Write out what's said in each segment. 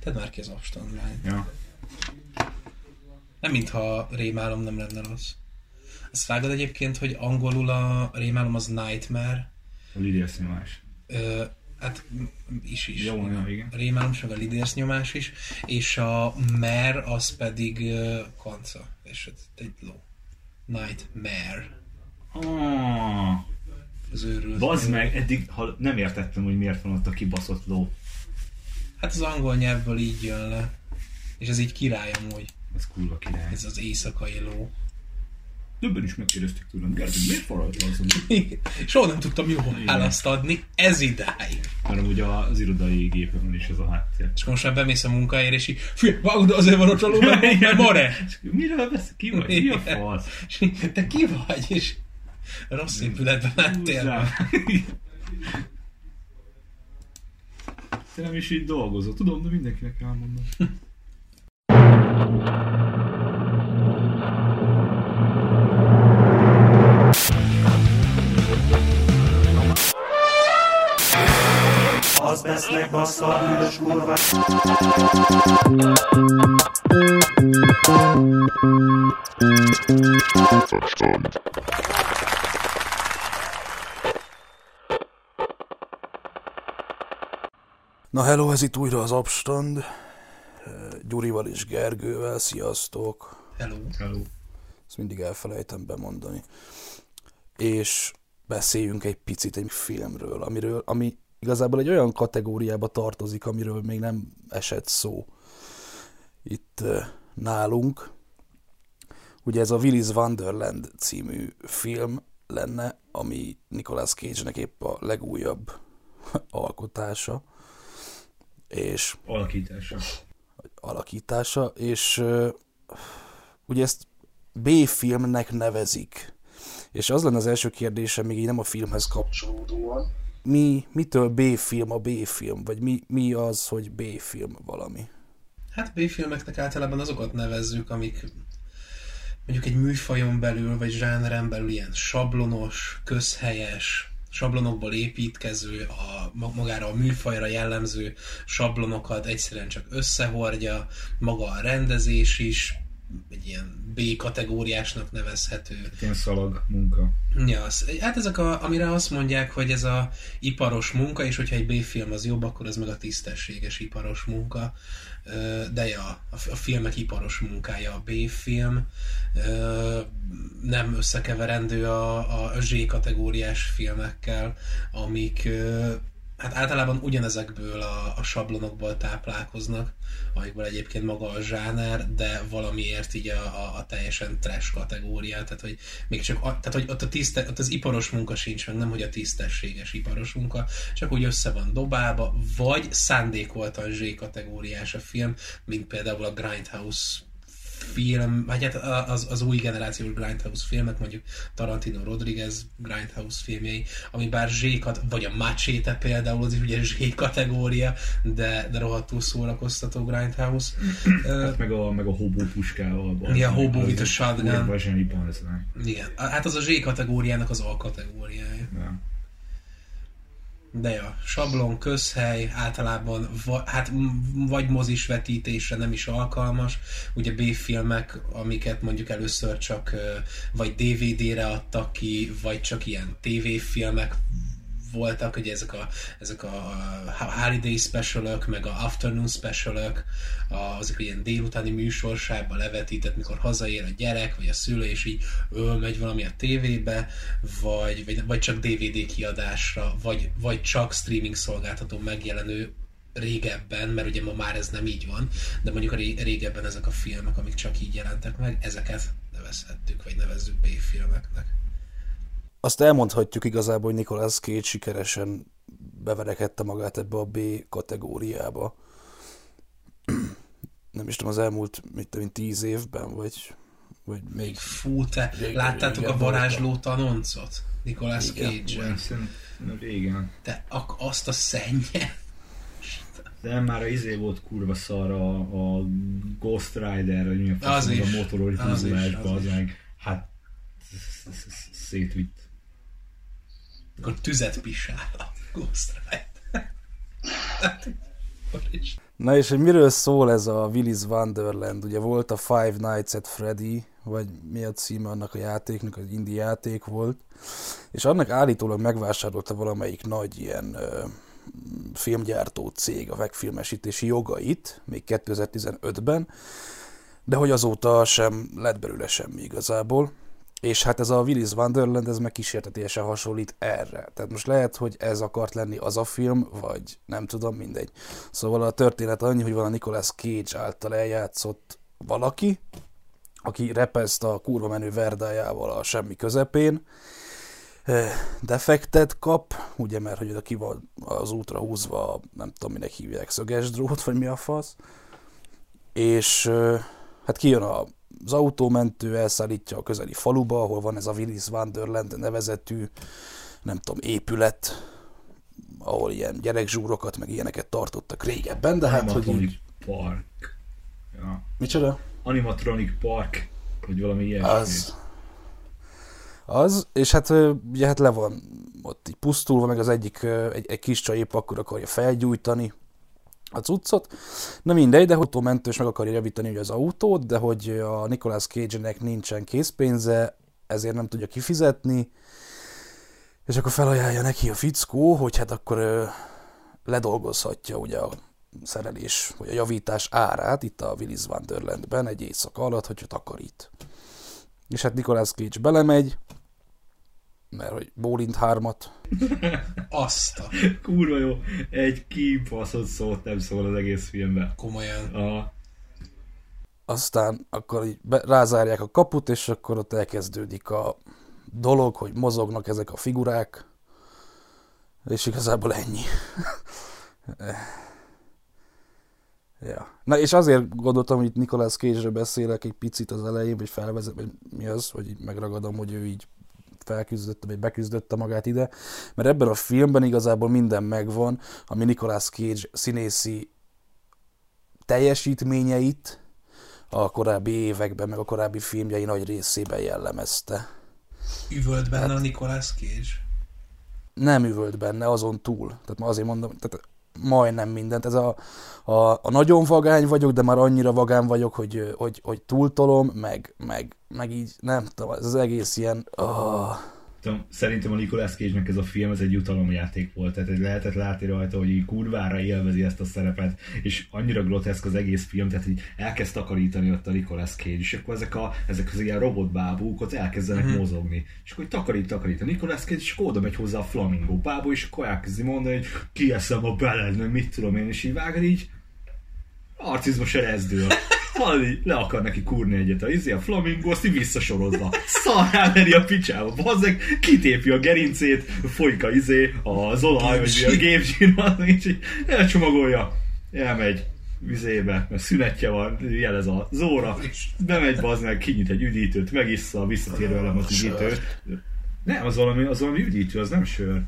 Tedd már ki az abstandlányt. Ja. Nem mintha rémálom nem lenne rossz. Azt vágod egyébként, hogy angolul a rémálom az nightmare, A Lidias nyomás. Ö, hát is is. Jó, ja, igen. A rémálom, meg a lidérsz nyomás is, és a mer az pedig ö, kanca, és egy ló. Nightmare. Ah, Az őrült. bazd meg, eddig ha nem értettem, hogy miért van ott a kibaszott ló. Hát az angol nyelvből így jön le. És ez így király amúgy. Ez kurva király. Ez az éjszakai ló. Többen is megkérdezték tőlem, Gergő, miért az? Soha nem tudtam jól választ adni, ez idáig. Mert ugye az irodai gépen is ez a háttér. És most már bemész a munkáért, és így, fű, vágod, azért van a ló, mert, mert mare. És Miről vesz? Ki vagy? Mi a fasz? Te ki vagy? És rossz épületben lettél. Te nem is így dolgozol, tudom, de mindenkinek elmondom. Az vesznek bassza a bűnös kurva. Na hello, ez itt újra az Abstand. Gyurival és Gergővel, sziasztok. Hello. Hello. Ezt mindig elfelejtem bemondani. És beszéljünk egy picit egy filmről, amiről, ami igazából egy olyan kategóriába tartozik, amiről még nem esett szó itt nálunk. Ugye ez a Willy's Wonderland című film lenne, ami Nicolas Cage-nek épp a legújabb alkotása. És Alakítása. alakítása, és ugye ezt B-filmnek nevezik. És az lenne az első kérdésem, még így nem a filmhez kapcsolódóan. Mi, mitől B-film a B-film? Vagy mi, mi az, hogy B-film valami? Hát B-filmeknek általában azokat nevezzük, amik mondjuk egy műfajon belül, vagy zsáneren belül ilyen sablonos, közhelyes, sablonokból építkező, a, ma- magára a műfajra jellemző sablonokat egyszerűen csak összehordja, maga a rendezés is, egy ilyen B kategóriásnak nevezhető. Ilyen szalag munka. Ja, az, hát ezek, a, amire azt mondják, hogy ez a iparos munka, és hogyha egy B-film az jobb, akkor ez meg a tisztességes iparos munka. De ja, a, filmek iparos munkája a B-film. Nem összekeverendő a, a Z kategóriás filmekkel, amik hát általában ugyanezekből a, a sablonokból táplálkoznak, amikből egyébként maga a zsáner, de valamiért így a, a, a teljesen trash kategória, tehát hogy még csak, a, tehát hogy ott, a tiszte, ott az iparos munka sincs meg, nem hogy a tisztességes iparos munka, csak úgy össze van dobálva, vagy szándékoltan Z kategóriás a film, mint például a Grindhouse film, vagy hát az, az új generációs Grindhouse filmek, mondjuk Tarantino Rodriguez Grindhouse filmjei, ami bár zsékat, vagy a Machete például, az ugye zsé kategória, de, de rohadtul szórakoztató Grindhouse. Hát meg a, meg a hobó puskával. Igen, Hobo az with a shotgun. igen, hát az a zsé kategóriának az A kategóriája. Ja. De ja, sablon, közhely, általában va, hát vagy mozis vetítésre nem is alkalmas. Ugye B-filmek, amiket mondjuk először csak vagy DVD-re adtak ki, vagy csak ilyen TV-filmek voltak, ugye ezek a, ezek a Holiday specialök, meg a Afternoon specialök, azok ilyen délutáni műsorsában levetített, mikor hazaér a gyerek, vagy a szülő, és így ő megy valami a tévébe, vagy, vagy, vagy csak DVD kiadásra, vagy, vagy csak streaming szolgáltató megjelenő régebben, mert ugye ma már ez nem így van, de mondjuk a ré- régebben ezek a filmek, amik csak így jelentek meg, ezeket nevezhettük, vagy nevezzük B-filmeknek. Azt elmondhatjuk igazából, hogy Nicolas Cage sikeresen beverekedte magát ebbe a B kategóriába. Nem is tudom, az elmúlt, mit tudom, tíz évben, vagy, vagy még Fú, te Régen- láttátok régen a varázsló tanoncot? Nicolas Igen. cage Szerintem régen. Te ak- azt a szennyet. De már a izé volt kurva szar a, a Ghost Rider, vagy mi a fasz, Az az is. a motoros Az az is. meg. Hát sz- sz- sz- szétvitt. Akkor tüzet pisál a Ghost Rider. Na és hogy miről szól ez a Willy's Wonderland? Ugye volt a Five Nights at Freddy, vagy mi a címe annak a játéknak, az indie játék volt, és annak állítólag megvásárolta valamelyik nagy ilyen ö, filmgyártó cég a megfilmesítési jogait, még 2015-ben, de hogy azóta sem lett belőle semmi igazából. És hát ez a Willy's Wonderland, ez meg kísértetésen hasonlít erre. Tehát most lehet, hogy ez akart lenni az a film, vagy nem tudom, mindegy. Szóval a történet annyi, hogy van a Nicolas Cage által eljátszott valaki, aki repezt a kurva menő verdájával a semmi közepén, eh, defektet kap, ugye, mert hogy oda ki van az útra húzva, nem tudom, minek hívják, szöges drót, vagy mi a fasz, és eh, hát kijön a az autómentő elszállítja a közeli faluba, ahol van ez a Willis Wonderland nevezetű, nem tudom, épület, ahol ilyen gyerekzsúrokat, meg ilyeneket tartottak régebben, de hát, hogy így... Park. Ja. Micsoda? Animatronic Park, vagy valami ilyesmi. Az. Az, és hát ugye hát le van ott így pusztulva, meg az egyik, egy, egy kis csaj épp akkor akarja felgyújtani a cuccot. Na mindegy, de autómentős meg akarja javítani ugye az autót, de hogy a Nicolas Cage-nek nincsen készpénze, ezért nem tudja kifizetni, és akkor felajánlja neki a fickó, hogy hát akkor ö, ledolgozhatja ugye a szerelés, vagy a javítás árát itt a Willis Wonderlandben egy éjszaka alatt, hogyha takarít. És hát Nicolas Cage belemegy, mert hogy bólint hármat, Azt a Kurva jó. Egy kibaszott szót nem szól az egész filmben. komolyan. A, aztán akkor így be, rázárják a kaput, és akkor ott elkezdődik a dolog, hogy mozognak ezek a figurák, és igazából ennyi. ja. Na és azért gondoltam, hogy itt Nicolas Cage-ről beszélek egy picit az elején, vagy felvezet, vagy mi az, hogy így megragadom, hogy ő így felküzdötte, vagy beküzdötte magát ide, mert ebben a filmben igazából minden megvan, ami Nicolas Cage színészi teljesítményeit a korábbi években, meg a korábbi filmjei nagy részében jellemezte. Üvölt benne Hát- a Nicolas Cage. Nem üvölt benne, azon túl. Tehát ma azért mondom, tehát majdnem mindent. Ez a, a, a nagyon vagány vagyok, de már annyira vagán vagyok, hogy, hogy, hogy túltolom, meg, meg, meg így, nem tudom, ez az egész ilyen... Oh, tudom, szerintem a Nicolas Cage-nek ez a film ez egy jutalomjáték volt, tehát lehetett látni rajta, hogy így kurvára élvezi ezt a szerepet, és annyira groteszk az egész film, tehát így elkezd takarítani ott a Nicolas Cage, és akkor ezek, a, ezek az ilyen robotbábúk ott elkezdenek mm-hmm. mozogni, és akkor takarít, takarít a Nicolas Cage, és oda megy hozzá a flamingo bábú, és akkor elkezdi mondani, hogy kieszem a beled, mit tudom én, és így vágod így, arcizmus erezdül. Így le akar neki kurni egyet a izé, a flamingo, azt így visszasorozza. Szarrá veri a picsába, bazzeg, kitépi a gerincét, folyik a izé, az olaj, vagy a gépzsír, és így elcsomagolja, elmegy vizébe, mert szünetje van, jelez a zóra, bemegy bazd meg, kinyit egy üdítőt, megissza, visszatér velem az üdítőt. Nem, az valami, az valami üdítő, az nem sör.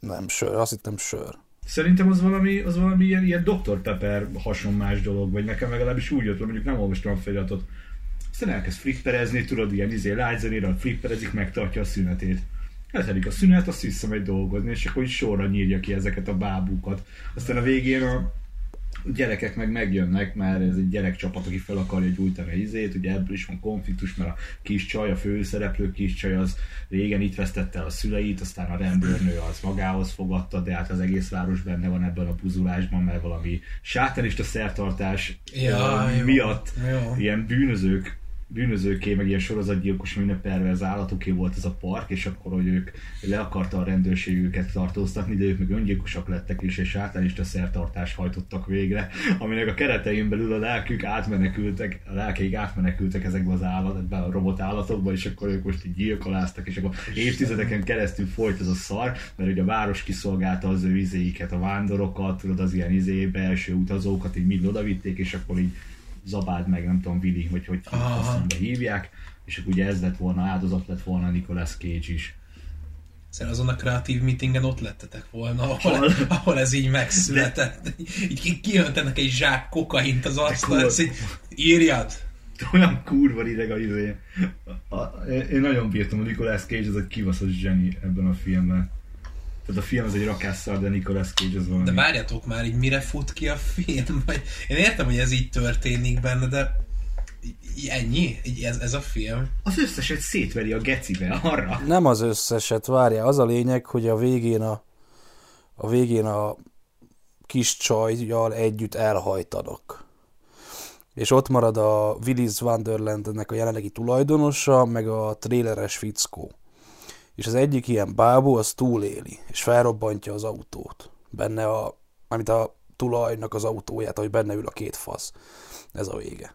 nem sör, azt hittem sör. Szerintem az valami, az valami ilyen, ilyen Dr. Pepper hasonlás dolog, vagy nekem legalábbis úgy jött mondjuk nem olvastam a feliratot. Aztán elkezd flipperezni, tudod, ilyen izé lágyzenére, flipperezik, megtartja a szünetét. Letelik a szünet, azt visszamegy dolgozni, és akkor így sorra nyírja ki ezeket a bábúkat. Aztán a végén a gyerekek meg megjönnek, mert ez egy gyerekcsapat, aki fel akarja gyújtani a izét, ugye ebből is van konfliktus, mert a kis csaj, a főszereplő kis csaj az régen itt vesztette a szüleit, aztán a rendőrnő az magához fogadta, de hát az egész város benne van ebben a buzulásban, mert valami sátánista szertartás Ja, miatt Jó. ilyen bűnözők bűnözőké, meg ilyen sorozatgyilkos, minden perverz állatoké volt ez a park, és akkor, hogy ők le akarta a rendőrség őket tartóztatni, de ők meg öngyilkosak lettek is, és sátánista szertartást hajtottak végre, aminek a keretein belül a lelkük átmenekültek, a lelkeik átmenekültek ezekbe az állat, ebbe a robot állatokba, és akkor ők most így gyilkoláztak, és akkor évtizedeken keresztül folyt ez a szar, mert ugye a város kiszolgálta az ő izéiket, a vándorokat, tudod, az ilyen izé, belső utazókat, így mind odavitték, és akkor így zabáld meg, nem tudom, Willy, hogy hogy faszomba hívják, és akkor ugye ez lett volna, áldozat lett volna Nicolas Cage is. Szerintem azon a kreatív meetingen ott lettetek volna, ahol, Hol? ahol ez így megszületett. Így ki- kijöntenek egy zsák kokaint az ezt így írjad. Olyan kurva ideg a izé. Én nagyon bírtam, a Nicolas Cage az egy kibaszott zseni ebben a filmben. Tehát a film az egy rakásszal, de Nicolas Cage az valami. De várjatok már, így mire fut ki a film? Vagy én értem, hogy ez így történik benne, de ennyi? Így ez, ez a film? Az összeset szétveri a gecibe arra. Nem az összeset, várja. Az a lényeg, hogy a végén a, a végén a kis csajjal együtt elhajtanak. És ott marad a Willis Wonderlandnek a jelenlegi tulajdonosa, meg a tréleres fickó. És az egyik ilyen bábú, az túléli, és felrobbantja az autót. Benne a, amit a tulajnak az autóját, ahogy benne ül a két fasz. Ez a vége.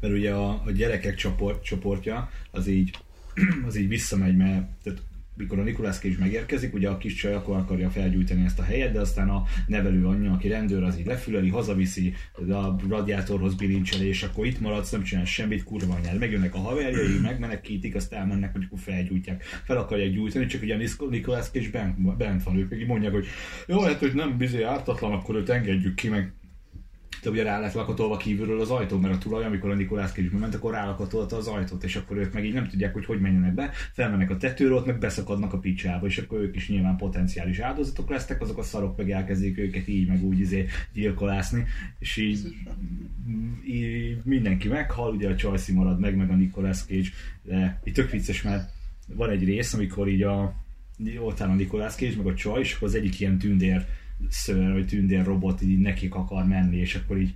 Mert ugye a, a gyerekek csoport, csoportja az így, az így visszamegy, mert tehát mikor a Nicolas Cage megérkezik, ugye a kis csaj akkor akarja felgyújtani ezt a helyet, de aztán a nevelő anyja, aki rendőr, az így lefüleli, hazaviszi, a radiátorhoz bilincseli, és akkor itt maradsz, nem csinál semmit, kurva anyád. Megjönnek a haverjai, megmenekítik, azt elmennek, hogy akkor felgyújtják. Fel akarják gyújtani, csak ugye a Nic- Nicolas Cage bent, bent van, ők mondják, hogy jó, hát hogy nem bizony ártatlan, akkor őt engedjük ki, meg de ugye rá lett lakatolva kívülről az ajtó, mert a tulaj, amikor a Nikolász Cage ment, akkor rálakatolta az ajtót, és akkor ők meg így nem tudják, hogy hogy menjenek be, felmennek a tetőről, ott meg beszakadnak a picsába, és akkor ők is nyilván potenciális áldozatok lesznek, azok a szarok meg elkezdik őket így meg úgy izé gyilkolászni, és így, így mindenki meghal, ugye a Csajci marad meg, meg a Nikolász Cage, de itt tök vicces, mert van egy rész, amikor így a ott áll a Nikolász Cage, meg a csaj, és akkor az egyik ilyen tündér ször, vagy tündér robot így nekik akar menni, és akkor így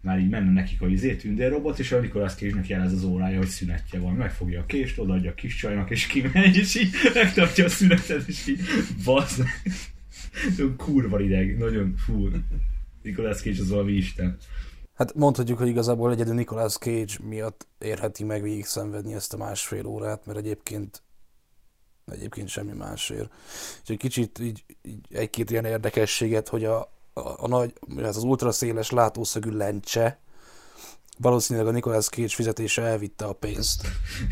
már így menne nekik a izé tündér robot, és a Nicolas Cage-nek jelez az órája, hogy szünetje van. Megfogja a kést, odaadja a kis csajnak, és kimegy, és így megtartja a szünetet, és így bazd kurva ideg, nagyon fú. Nicolas Cage az valami isten. Hát mondhatjuk, hogy igazából egyedül Nicolas Cage miatt érheti meg végig szenvedni ezt a másfél órát, mert egyébként egyébként semmi másért. És egy kicsit így, így egy-két ilyen érdekességet, hogy a, a, a nagy, ez az ultraszéles látószögű lencse, valószínűleg a Nicolas Cage fizetése elvitte a pénzt.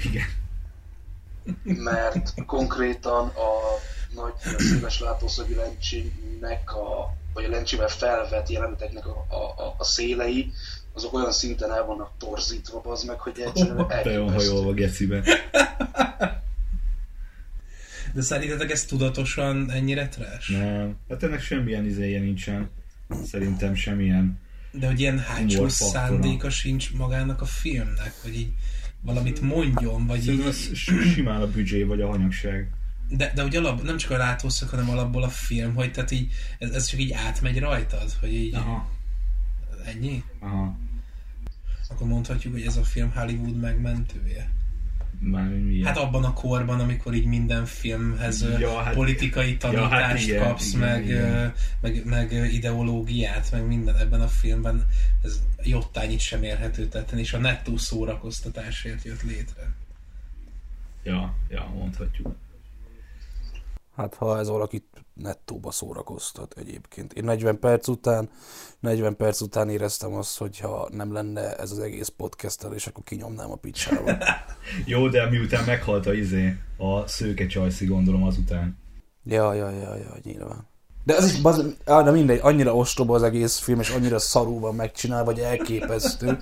Igen. mert konkrétan a nagy széles látószögű lencsének a, vagy a lencsével felvett jeleneteknek a, a, a, a szélei, azok olyan szinten el vannak torzítva, az meg, hogy egyszerűen elképesztő. hajolva gecibe. De szerintetek ez tudatosan ennyire trash? Nem. Hát ennek semmilyen izéje nincsen. Szerintem semmilyen. De hogy ilyen hátsó szándéka sincs magának a filmnek, hogy így valamit mondjon, vagy Szerintem így, ez simán a büdzsé vagy a hanyagság. de, de hogy alap, nem csak a látószög, hanem alapból a film, hogy tehát így, ez, ez csak így átmegy rajtad, hogy így Aha. ennyi? Aha. Akkor mondhatjuk, hogy ez a film Hollywood megmentője. Már milyen. Hát abban a korban, amikor így minden filmhez Ja, hát- politikai tanítást ja, hát igen, kapsz, igen, meg, igen. meg, meg ideológiát, meg minden ebben a filmben, ez jottányit sem érhető tetten, és a nettó szórakoztatásért jött létre. Ja, ja, mondhatjuk. Hát ha ez valakit nettóba szórakoztat egyébként. Én 40 perc után, 40 perc után éreztem azt, hogy ha nem lenne ez az egész podcast és akkor kinyomnám a picsába. Jó, de miután meghalt a izé, a szőke csajszi gondolom azután. Ja, ja, ja, ja, nyilván. De az is, baz, á, de mindegy, annyira ostoba az egész film, és annyira szarul van megcsinálva, vagy elképesztő.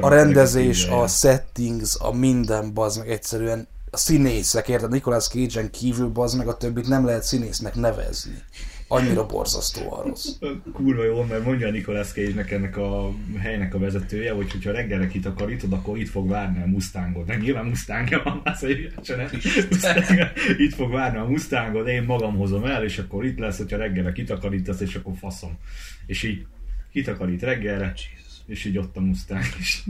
A rendezés, a settings, a minden, bazd meg egyszerűen színészek, érted? Nicolas Cage-en kívül, bazd meg a többit nem lehet színésznek nevezni. Annyira borzasztóan rossz. Kurva jó, mert mondja Nicolas Cage-nek ennek a helynek a vezetője, hogy hogyha reggelre kitakarítod, akkor itt fog várni a Mustangod. Meg nyilván Mustangja van, az egy itt fog várni a Mustangod, én magam hozom el, és akkor itt lesz, hogyha reggelre kitakarítasz, és akkor faszom. És így kitakarít reggelre, és így ott a Mustang is.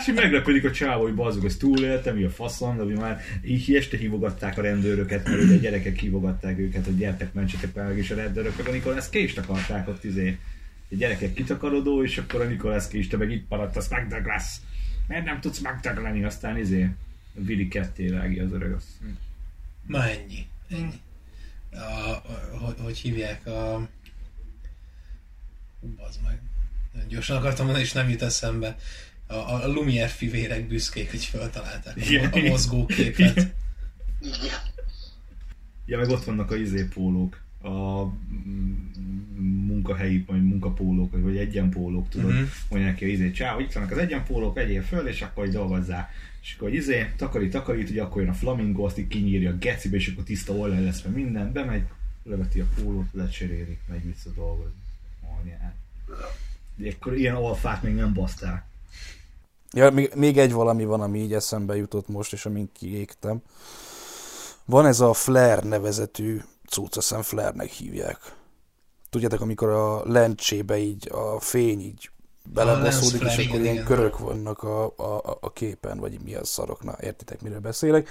És, meglepődik a csávó, hogy bazzog, ezt túlélte, mi a faszom, de ugye már így este hívogatták a rendőröket, mert ugye a gyerekek hívogatták őket, hogy gyertek, mentsetek meg, és a rendőrök meg a Nicolas Cage-t akarták ott izé. A gyerekek kitakarodó, és akkor a Cage, te meg itt maradt a Smack lesz. Miért nem tudsz megtaglani, aztán izé. Willy ketté vágja az öreg azt. Na ennyi. ennyi. A, a, hogy, hogy hívják a... Bazd meg. Gyorsan akartam mondani, és nem jut eszembe. A, a Lumière fivérek büszkék, hogy feltalálták a, Igen. a mozgóképet. Igen. Ja, meg ott vannak a izé pólók. A munkahelyi, vagy munkapólók, vagy, egyenpólók, tudod, uh-huh. mondják ki, izé, csá, itt vannak az egyenpólók, vegyél föl, és akkor dolgozzál. És akkor izé, takarít, takarít, ugye akkor jön a flamingo, azt így kinyírja a gecibe, és akkor tiszta olaj lesz, mert minden, bemegy, leveti a pólót, lecserélik, megy vissza dolgozni. Anyád. De akkor ilyen alfát még nem basztál. Ja, még, még egy valami van, ami így eszembe jutott most, és amin kiégtem. Van ez a Flare nevezetű cucc, azt Flare-nek hívják. Tudjátok, amikor a lencsébe így a fény így belebaszódik, és akkor ilyen igen. körök vannak a, a, a képen, vagy mi a szarok, na értitek, miről beszélek.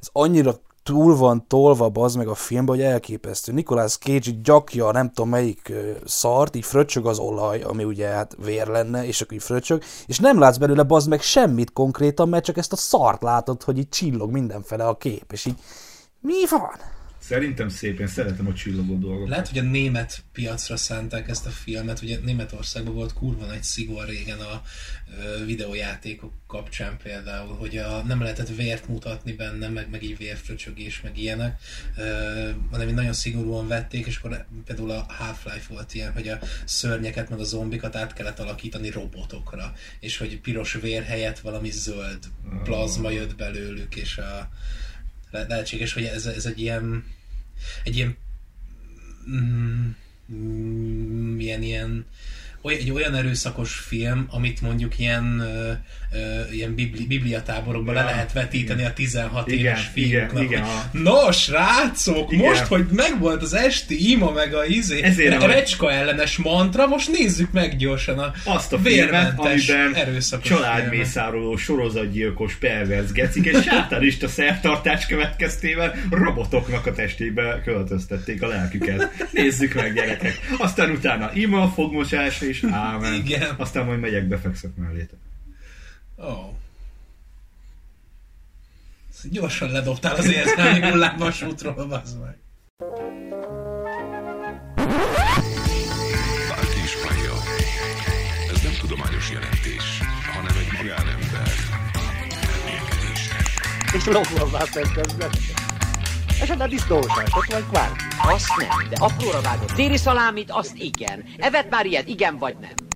Ez annyira túl van tolva az meg a filmbe, hogy elképesztő. Nicolas Cage gyakja, nem tudom melyik szart, így fröccsög az olaj, ami ugye hát vér lenne, és akkor így fröccsög, és nem látsz belőle bazd meg semmit konkrétan, mert csak ezt a szart látod, hogy így csillog mindenfele a kép, és így mi van? Szerintem szép, én szeretem a csillogó dolgokat. Lehet, hogy a német piacra szánták ezt a filmet, ugye Németországban volt kurva nagy szigor régen a videójátékok kapcsán például, hogy a, nem lehetett vért mutatni benne, meg, meg így vérfröcsögés, meg ilyenek, ö, hanem így nagyon szigorúan vették, és akkor például a Half-Life volt ilyen, hogy a szörnyeket, meg a zombikat át kellett alakítani robotokra, és hogy piros vér helyett valami zöld plazma jött belőlük, és a, le- lehetséges, hogy ez, ez egy ilyen egy ilyen mm, mm, ilyen, ilyen egy olyan erőszakos film, amit mondjuk ilyen, ö, ilyen bibli, bibliatáborokban Ja, le lehet vetíteni a 16 Igen, éves igen, fiúknak. igen, hogy, a- No, srácok, Igen. most, hogy megvolt az esti ima, meg a izé, Ezért a recska ellenes mantra, most nézzük meg gyorsan a azt a filmet, amiben erőszakos családmészároló, sorozatgyilkos, perverz gecik és sátánista szertartás következtében robotoknak a testébe költöztették a lelküket. Nézzük meg, gyerekek. Aztán utána ima, fogmosás és ámen. Igen. Aztán majd megyek, befekszek mellétek. Ó. Oh. Gyorsan ledobtál az érzelmi hullámvasútról, bazd meg. Bárki is hallja. Ez nem tudományos jelentés, hanem egy magánember és lóval már. Esetleg a disznósajtot, vagy kvárk. Azt nem, de apróra vágott déli szalámit, azt igen. Evet már ilyet, igen vagy nem?